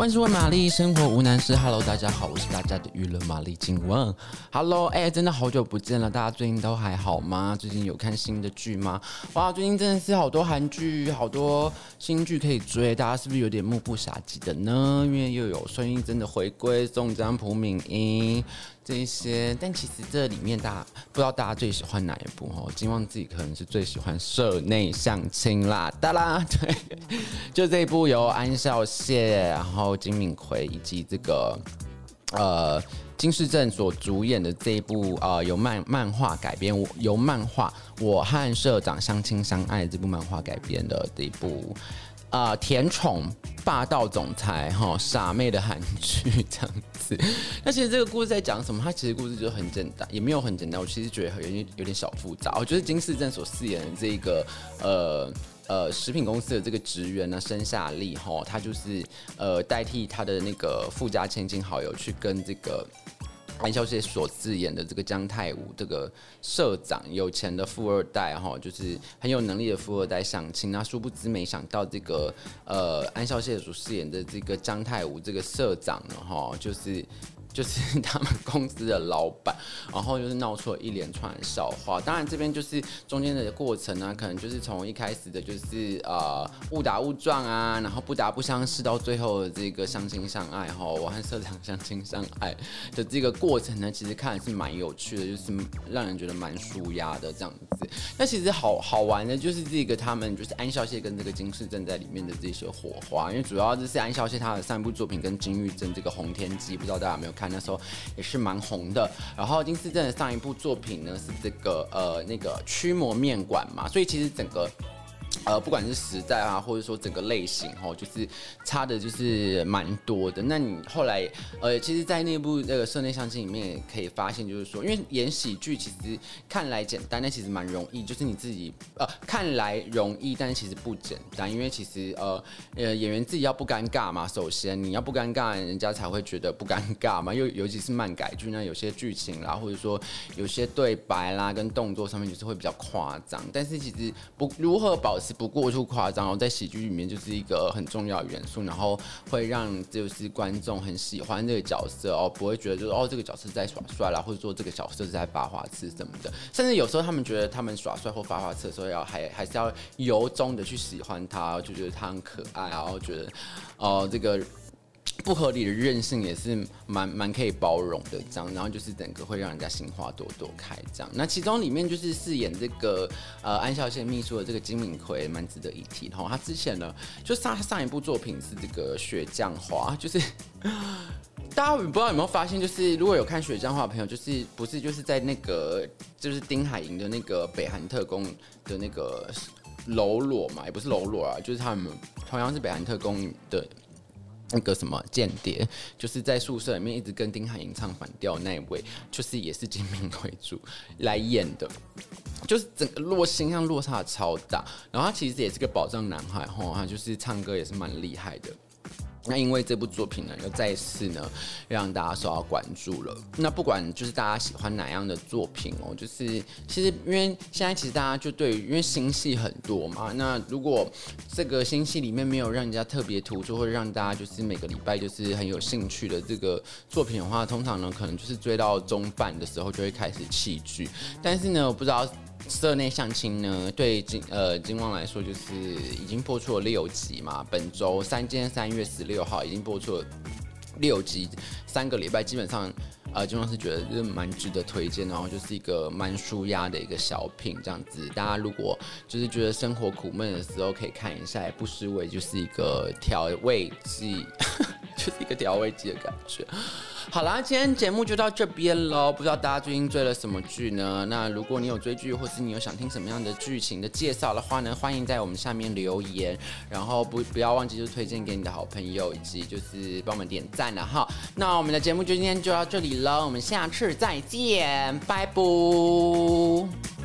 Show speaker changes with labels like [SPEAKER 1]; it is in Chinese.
[SPEAKER 1] 万事问玛丽，生活无难事。Hello，大家好，我是大家的娱乐玛丽金文。Hello，哎、真的好久不见了，大家最近都还好吗？最近有看新的剧吗？哇，最近真的是好多韩剧，好多新剧可以追，大家是不是有点目不暇接的呢？因为又有孙艺珍的回归，宋江、朴敏英这一些，但其实这里面大家不知道大家最喜欢哪一部哦？金旺自己可能是最喜欢《社内相亲》啦，哒啦，对，就这一部由安孝燮，然后。金敏奎以及这个呃金世正所主演的这一部呃由漫漫画改编，由漫画《我和社长相亲相爱》这部漫画改编的这一部呃甜宠霸道总裁哈傻妹的韩剧这样子。那其实这个故事在讲什么？它其实故事就很简单，也没有很简单。我其实觉得有点有点小复杂。我觉得金世正所饰演的这个呃。呃，食品公司的这个职员呢，申夏利哈，他就是呃代替他的那个富家千金好友去跟这个安孝燮所饰演的这个姜太武这个社长有钱的富二代哈，就是很有能力的富二代相亲，那殊不知没想到这个呃安孝燮所饰演的这个姜太武这个社长呢哈，就是。就是 他们公司的老板，然后就是闹出了一连串的笑话。当然，这边就是中间的过程呢、可能就是从一开始的就是呃误打误撞啊，然后不打不相识，到最后的这个相亲相爱哈，我和社长相亲相爱的这个过程呢，其实看是蛮有趣的，就是让人觉得蛮舒压的这样子。那其实好好玩的就是这个他们就是安孝燮跟这个金世正在里面的这些火花，因为主要就是安孝燮他的上一部作品跟金玉贞这个《红天机》，不知道大家有没有看？那时候也是蛮红的，然后金士镇的上一部作品呢是这个呃那个驱魔面馆嘛，所以其实整个。呃，不管是时代啊，或者说整个类型哦，就是差的，就是蛮多的。那你后来，呃，其实，在那部那个室内相亲里面，也可以发现，就是说，因为演喜剧其实看来简单，但其实蛮容易。就是你自己呃看来容易，但是其实不简单。因为其实呃呃演员自己要不尴尬嘛，首先你要不尴尬，人家才会觉得不尴尬嘛。又尤其是漫改剧，那有些剧情啦，或者说有些对白啦跟动作上面，就是会比较夸张。但是其实不如何保是。不过度夸张哦，在喜剧里面就是一个很重要的元素，然后会让就是观众很喜欢这个角色哦，不会觉得就是哦这个角色在耍帅啦，或者说这个角色是在发花痴什么的，甚至有时候他们觉得他们耍帅或发花痴的时候，要还还是要由衷的去喜欢他，就觉得他很可爱，然后觉得哦这个。不合理的任性也是蛮蛮可以包容的，这样，然后就是整个会让人家心花朵朵开这样。那其中里面就是饰演这个呃安孝燮秘书的这个金敏奎，蛮值得一提。然后他之前呢，就上上一部作品是这个《雪降花》，就是大家不知道有没有发现，就是如果有看《雪降花》的朋友，就是不是就是在那个就是丁海寅的那个北韩特工的那个喽啰嘛，也不是喽啰啊，就是他们同样是北韩特工的。那个什么间谍，就是在宿舍里面一直跟丁海寅唱反调那一位，就是也是金敏奎主来演的，就是整个落形象落差超大，然后他其实也是个宝藏男孩吼，他就是唱歌也是蛮厉害的。那因为这部作品呢，又再次呢让大家受到关注了。那不管就是大家喜欢哪样的作品哦，就是其实因为现在其实大家就对于因为新戏很多嘛，那如果这个新戏里面没有让人家特别突出，或者让大家就是每个礼拜就是很有兴趣的这个作品的话，通常呢可能就是追到中半的时候就会开始弃剧。但是呢，我不知道。社内相亲呢，对金呃金旺来说，就是已经播出了六集嘛。本周三，今天三月十六号已经播出了六集，三个礼拜，基本上呃金旺是觉得是蛮值得推荐，然后就是一个蛮舒压的一个小品这样子。大家如果就是觉得生活苦闷的时候，可以看一下，也不失为就是一个调味剂。就是一个调味剂的感觉。好啦，今天节目就到这边喽。不知道大家最近追了什么剧呢？那如果你有追剧，或是你有想听什么样的剧情的介绍的话呢，欢迎在我们下面留言。然后不不要忘记就推荐给你的好朋友，以及就是帮我们点赞了哈。那我们的节目就今天就到这里了，我们下次再见，拜拜。